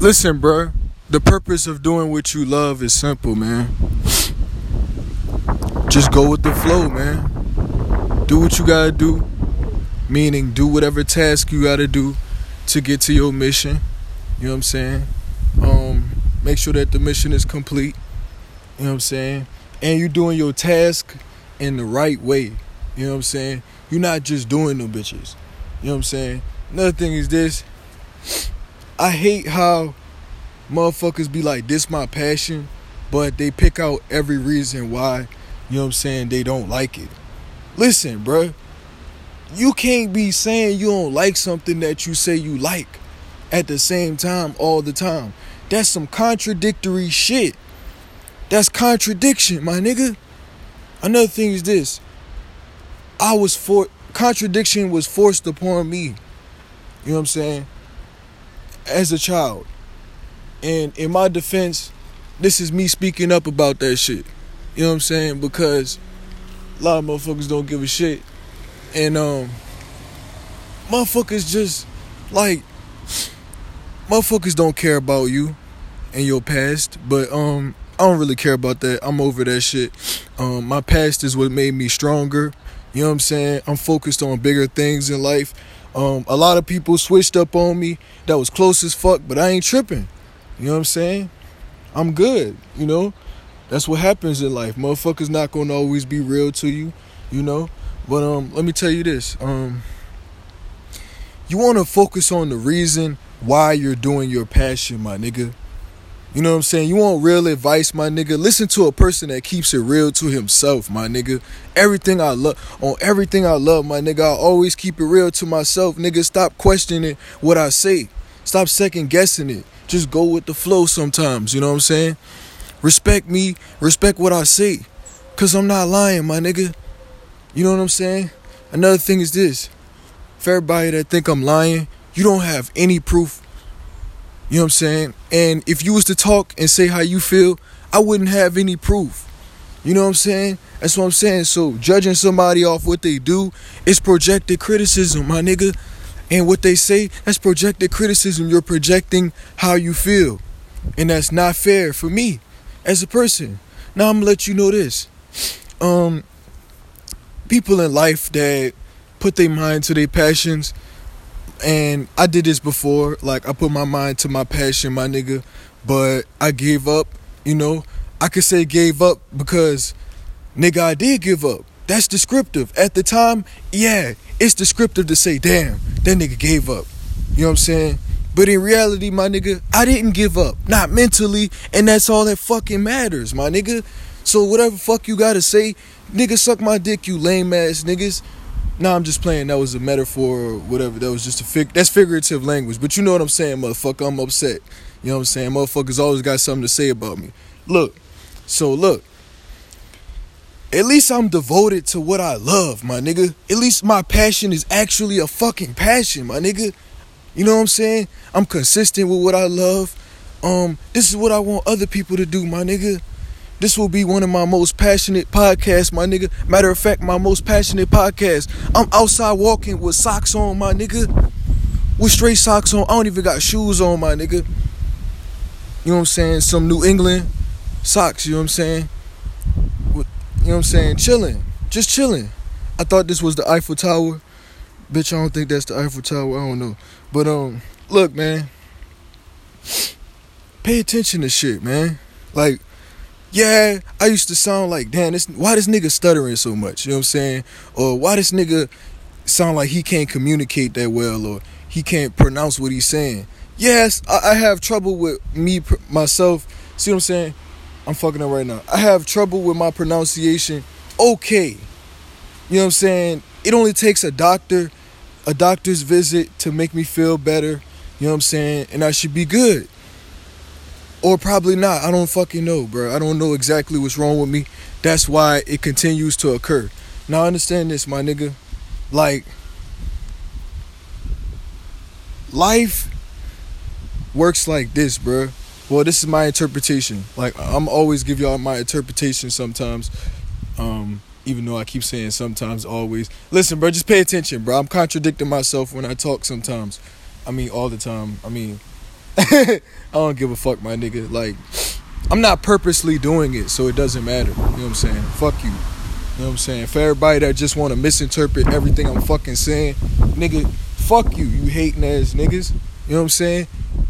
Listen, bro. The purpose of doing what you love is simple, man. Just go with the flow, man. Do what you gotta do. Meaning, do whatever task you gotta do to get to your mission. You know what I'm saying? Um, make sure that the mission is complete. You know what I'm saying? And you're doing your task in the right way. You know what I'm saying? You're not just doing them bitches. You know what I'm saying? Another thing is this. I hate how motherfuckers be like, this my passion, but they pick out every reason why, you know what I'm saying, they don't like it. Listen, bruh. You can't be saying you don't like something that you say you like at the same time all the time. That's some contradictory shit. That's contradiction, my nigga. Another thing is this. I was for contradiction was forced upon me. You know what I'm saying? As a child. And in my defense, this is me speaking up about that shit. You know what I'm saying? Because a lot of motherfuckers don't give a shit. And um motherfuckers just like motherfuckers don't care about you and your past, but um I don't really care about that. I'm over that shit. Um my past is what made me stronger. You know what I'm saying? I'm focused on bigger things in life. Um a lot of people switched up on me that was close as fuck, but I ain't tripping. You know what I'm saying? I'm good, you know? That's what happens in life. Motherfuckers not gonna always be real to you, you know? But um let me tell you this. Um you wanna focus on the reason why you're doing your passion, my nigga. You know what I'm saying? You want real advice, my nigga? Listen to a person that keeps it real to himself, my nigga. Everything I love, on everything I love, my nigga, I always keep it real to myself, nigga. Stop questioning what I say. Stop second guessing it. Just go with the flow sometimes, you know what I'm saying? Respect me, respect what I say. Cause I'm not lying, my nigga. You know what I'm saying? Another thing is this. For everybody that think I'm lying, you don't have any proof. You know what I'm saying? And if you was to talk and say how you feel, I wouldn't have any proof. You know what I'm saying? That's what I'm saying. So judging somebody off what they do is projected criticism, my nigga. And what they say, that's projected criticism. You're projecting how you feel. And that's not fair for me as a person. Now I'm gonna let you know this. Um people in life that put their mind to their passions and I did this before. Like I put my mind to my passion, my nigga, but I gave up. You know, I could say gave up because, nigga, I did give up. That's descriptive. At the time, yeah, it's descriptive to say, damn, that nigga gave up. You know what I'm saying? But in reality, my nigga, I didn't give up. Not mentally, and that's all that fucking matters, my nigga. So whatever fuck you gotta say, nigga, suck my dick, you lame ass niggas. Nah, I'm just playing. That was a metaphor or whatever. That was just a fig. That's figurative language. But you know what I'm saying, motherfucker. I'm upset. You know what I'm saying? Motherfuckers always got something to say about me. Look. So look. At least I'm devoted to what I love, my nigga. At least my passion is actually a fucking passion, my nigga. You know what I'm saying? I'm consistent with what I love. Um, this is what I want other people to do, my nigga. This will be one of my most passionate podcasts, my nigga. Matter of fact, my most passionate podcast. I'm outside walking with socks on, my nigga. With straight socks on. I don't even got shoes on, my nigga. You know what I'm saying? Some New England socks, you know what I'm saying? With, you know what I'm saying? Chilling. Just chilling. I thought this was the Eiffel Tower. Bitch, I don't think that's the Eiffel Tower. I don't know. But um, look, man. Pay attention to shit, man. Like yeah, I used to sound like, damn, this why this nigga stuttering so much? You know what I'm saying? Or why this nigga sound like he can't communicate that well, or he can't pronounce what he's saying. Yes, I, I have trouble with me myself. See what I'm saying? I'm fucking up right now. I have trouble with my pronunciation. Okay, you know what I'm saying? It only takes a doctor, a doctor's visit to make me feel better. You know what I'm saying? And I should be good. Or probably not. I don't fucking know, bro. I don't know exactly what's wrong with me. That's why it continues to occur. Now understand this, my nigga. Like life works like this, bro. Well, this is my interpretation. Like I'm always give y'all my interpretation sometimes. Um even though I keep saying sometimes always. Listen, bro, just pay attention, bro. I'm contradicting myself when I talk sometimes. I mean all the time. I mean I don't give a fuck, my nigga. Like, I'm not purposely doing it, so it doesn't matter. You know what I'm saying? Fuck you. You know what I'm saying? For everybody that just want to misinterpret everything I'm fucking saying, nigga, fuck you, you hating ass niggas. You know what I'm saying?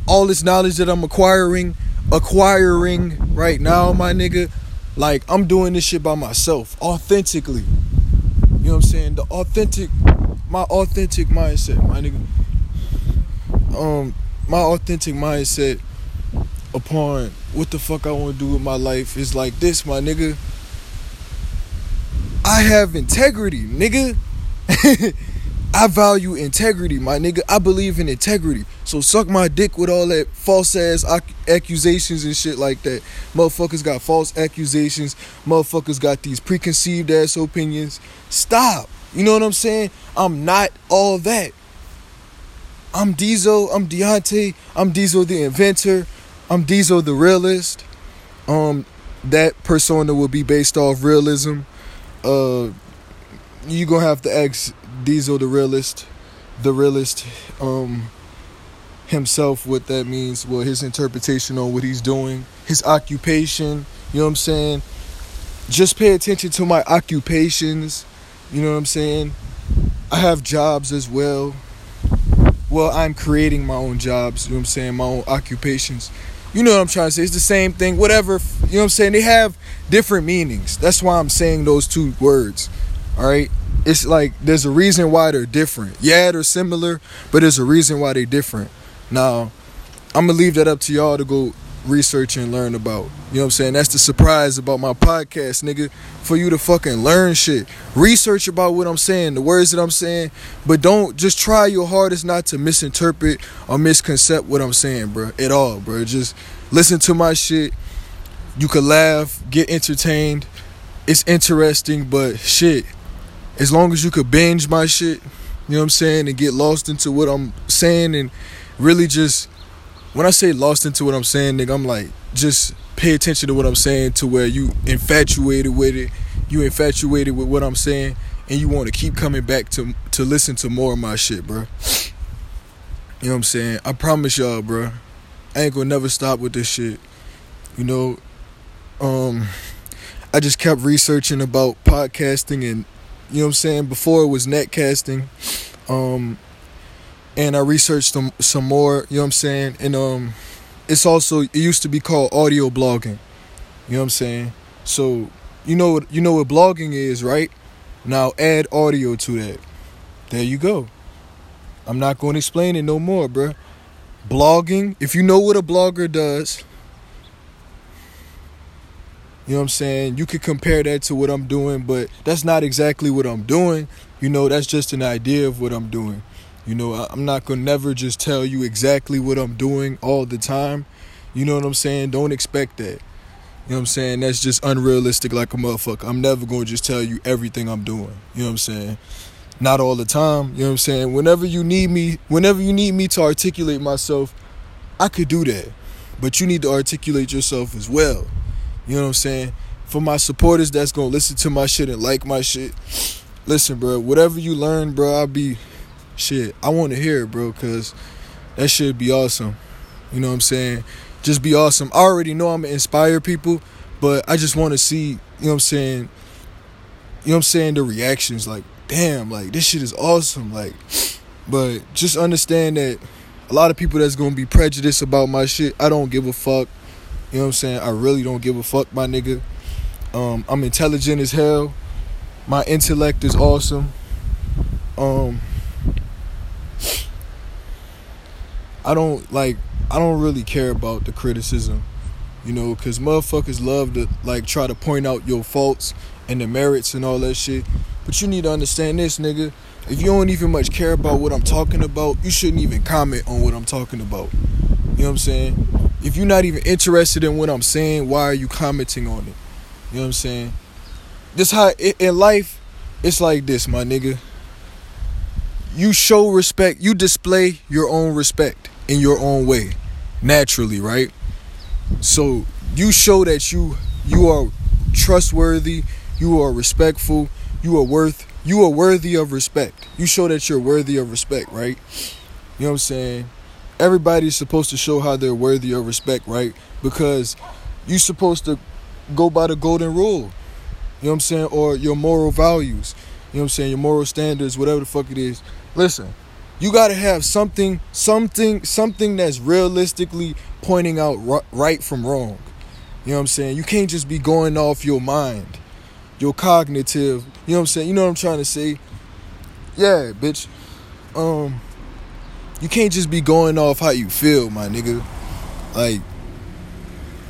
All this knowledge that I'm acquiring, acquiring right now, my nigga, like I'm doing this shit by myself, authentically. You know what I'm saying? The authentic, my authentic mindset, my nigga. Um, my authentic mindset upon what the fuck I want to do with my life is like this, my nigga. I have integrity, nigga. I value integrity, my nigga. I believe in integrity. So suck my dick with all that false ass accusations and shit like that. Motherfuckers got false accusations. Motherfuckers got these preconceived ass opinions. Stop. You know what I'm saying? I'm not all that. I'm Diesel. I'm Deontay. I'm Diesel the inventor. I'm Diesel the realist. Um, that persona will be based off realism. Uh, you gonna have to ask Diesel the realist, the realist, um, himself what that means. Well, his interpretation on what he's doing, his occupation. You know what I'm saying? Just pay attention to my occupations. You know what I'm saying? I have jobs as well well, I'm creating my own jobs, you know what I'm saying, my own occupations. You know what I'm trying to say? It's the same thing, whatever, you know what I'm saying? They have different meanings. That's why I'm saying those two words. All right? It's like there's a reason why they're different. Yeah, they're similar, but there's a reason why they're different. Now, I'm gonna leave that up to y'all to go research and learn about. You know what I'm saying? That's the surprise about my podcast, nigga. For you to fucking learn shit. Research about what I'm saying, the words that I'm saying, but don't just try your hardest not to misinterpret or misconcept what I'm saying, bro. At all, bro. Just listen to my shit. You could laugh, get entertained. It's interesting, but shit. As long as you could binge my shit, you know what I'm saying, and get lost into what I'm saying and really just when I say lost into what I'm saying, nigga, I'm like just pay attention to what I'm saying to where you infatuated with it, you infatuated with what I'm saying, and you want to keep coming back to to listen to more of my shit, bro. You know what I'm saying? I promise y'all, bro. I ain't gonna never stop with this shit. You know, um, I just kept researching about podcasting and you know what I'm saying. Before it was netcasting, um, and I researched some some more, you know what I'm saying? And um it's also it used to be called audio blogging. You know what I'm saying? So, you know what you know what blogging is, right? Now add audio to that. There you go. I'm not going to explain it no more, bruh. Blogging, if you know what a blogger does, you know what I'm saying? You could compare that to what I'm doing, but that's not exactly what I'm doing. You know, that's just an idea of what I'm doing. You know, I'm not gonna never just tell you exactly what I'm doing all the time. You know what I'm saying? Don't expect that. You know what I'm saying? That's just unrealistic like a motherfucker. I'm never gonna just tell you everything I'm doing. You know what I'm saying? Not all the time. You know what I'm saying? Whenever you need me, whenever you need me to articulate myself, I could do that. But you need to articulate yourself as well. You know what I'm saying? For my supporters that's gonna listen to my shit and like my shit, listen, bro. Whatever you learn, bro, I'll be shit, I want to hear it, bro, because that should be awesome. You know what I'm saying? Just be awesome. I already know I'm gonna inspire people, but I just want to see, you know what I'm saying? You know what I'm saying? The reactions, like, damn, like this shit is awesome. Like, but just understand that a lot of people that's gonna be prejudiced about my shit, I don't give a fuck. You know what I'm saying? I really don't give a fuck, my nigga. Um, I'm intelligent as hell. My intellect is awesome. Um, I don't like I don't really care about the criticism, you know, cuz motherfuckers love to like try to point out your faults and the merits and all that shit. But you need to understand this, nigga. If you don't even much care about what I'm talking about, you shouldn't even comment on what I'm talking about. You know what I'm saying? If you're not even interested in what I'm saying, why are you commenting on it? You know what I'm saying? This how in life, it's like this, my nigga. You show respect, you display your own respect in your own way, naturally, right? So you show that you you are trustworthy, you are respectful, you are worth you are worthy of respect. You show that you're worthy of respect, right? You know what I'm saying? everybody's supposed to show how they're worthy of respect, right? Because you're supposed to go by the golden rule. You know what I'm saying? Or your moral values. You know what I'm saying? Your moral standards, whatever the fuck it is. Listen, you got to have something something something that's realistically pointing out right from wrong. You know what I'm saying? You can't just be going off your mind, your cognitive. You know what I'm saying? You know what I'm trying to say? Yeah, bitch. Um you can't just be going off how you feel, my nigga. Like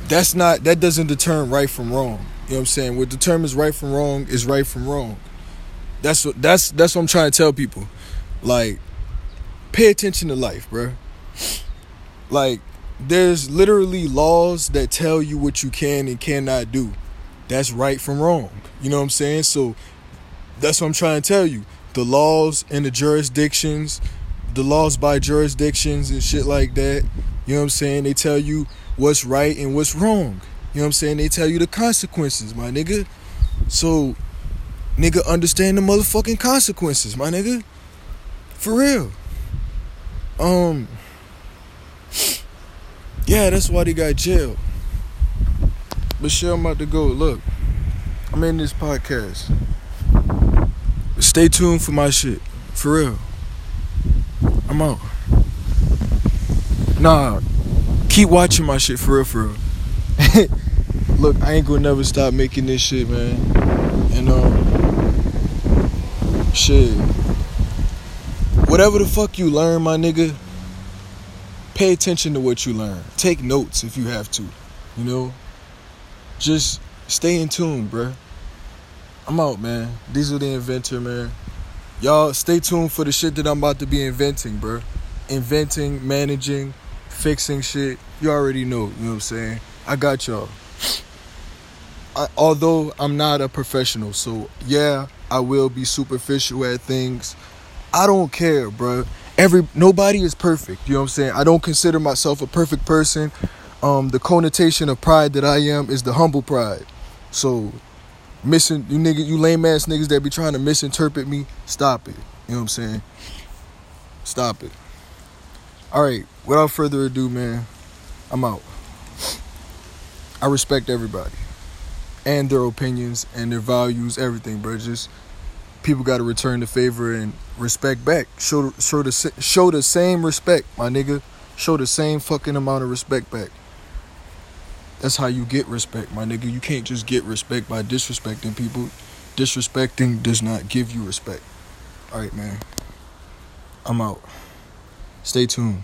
that's not that doesn't determine right from wrong. You know what I'm saying? What determines right from wrong is right from wrong. That's what that's that's what I'm trying to tell people. Like pay attention to life, bro. Like there's literally laws that tell you what you can and cannot do. That's right from wrong. You know what I'm saying? So that's what I'm trying to tell you. The laws and the jurisdictions the laws by jurisdictions and shit like that. You know what I'm saying? They tell you what's right and what's wrong. You know what I'm saying? They tell you the consequences, my nigga. So, nigga, understand the motherfucking consequences, my nigga. For real. Um. Yeah, that's why they got jailed. But shit, I'm about to go. Look, I'm in this podcast. Stay tuned for my shit. For real. I'm out. Nah, keep watching my shit for real, for real. Look, I ain't gonna never stop making this shit, man. And um, shit. Whatever the fuck you learn, my nigga, pay attention to what you learn. Take notes if you have to. You know, just stay in tune, bruh. I'm out, man. Diesel the inventor, man. Y'all stay tuned for the shit that I'm about to be inventing, bro. Inventing, managing, fixing shit. You already know, you know what I'm saying? I got y'all. I, although I'm not a professional, so yeah, I will be superficial at things. I don't care, bro. Every nobody is perfect. You know what I'm saying? I don't consider myself a perfect person. Um, the connotation of pride that I am is the humble pride. So missing you nigga you lame ass niggas that be trying to misinterpret me, stop it. You know what I'm saying? Stop it. Alright, without further ado, man, I'm out. I respect everybody. And their opinions and their values, everything, bro. Just people gotta return the favor and respect back. Show show the show the same respect, my nigga. Show the same fucking amount of respect back. That's how you get respect, my nigga. You can't just get respect by disrespecting people. Disrespecting does not give you respect. All right, man. I'm out. Stay tuned.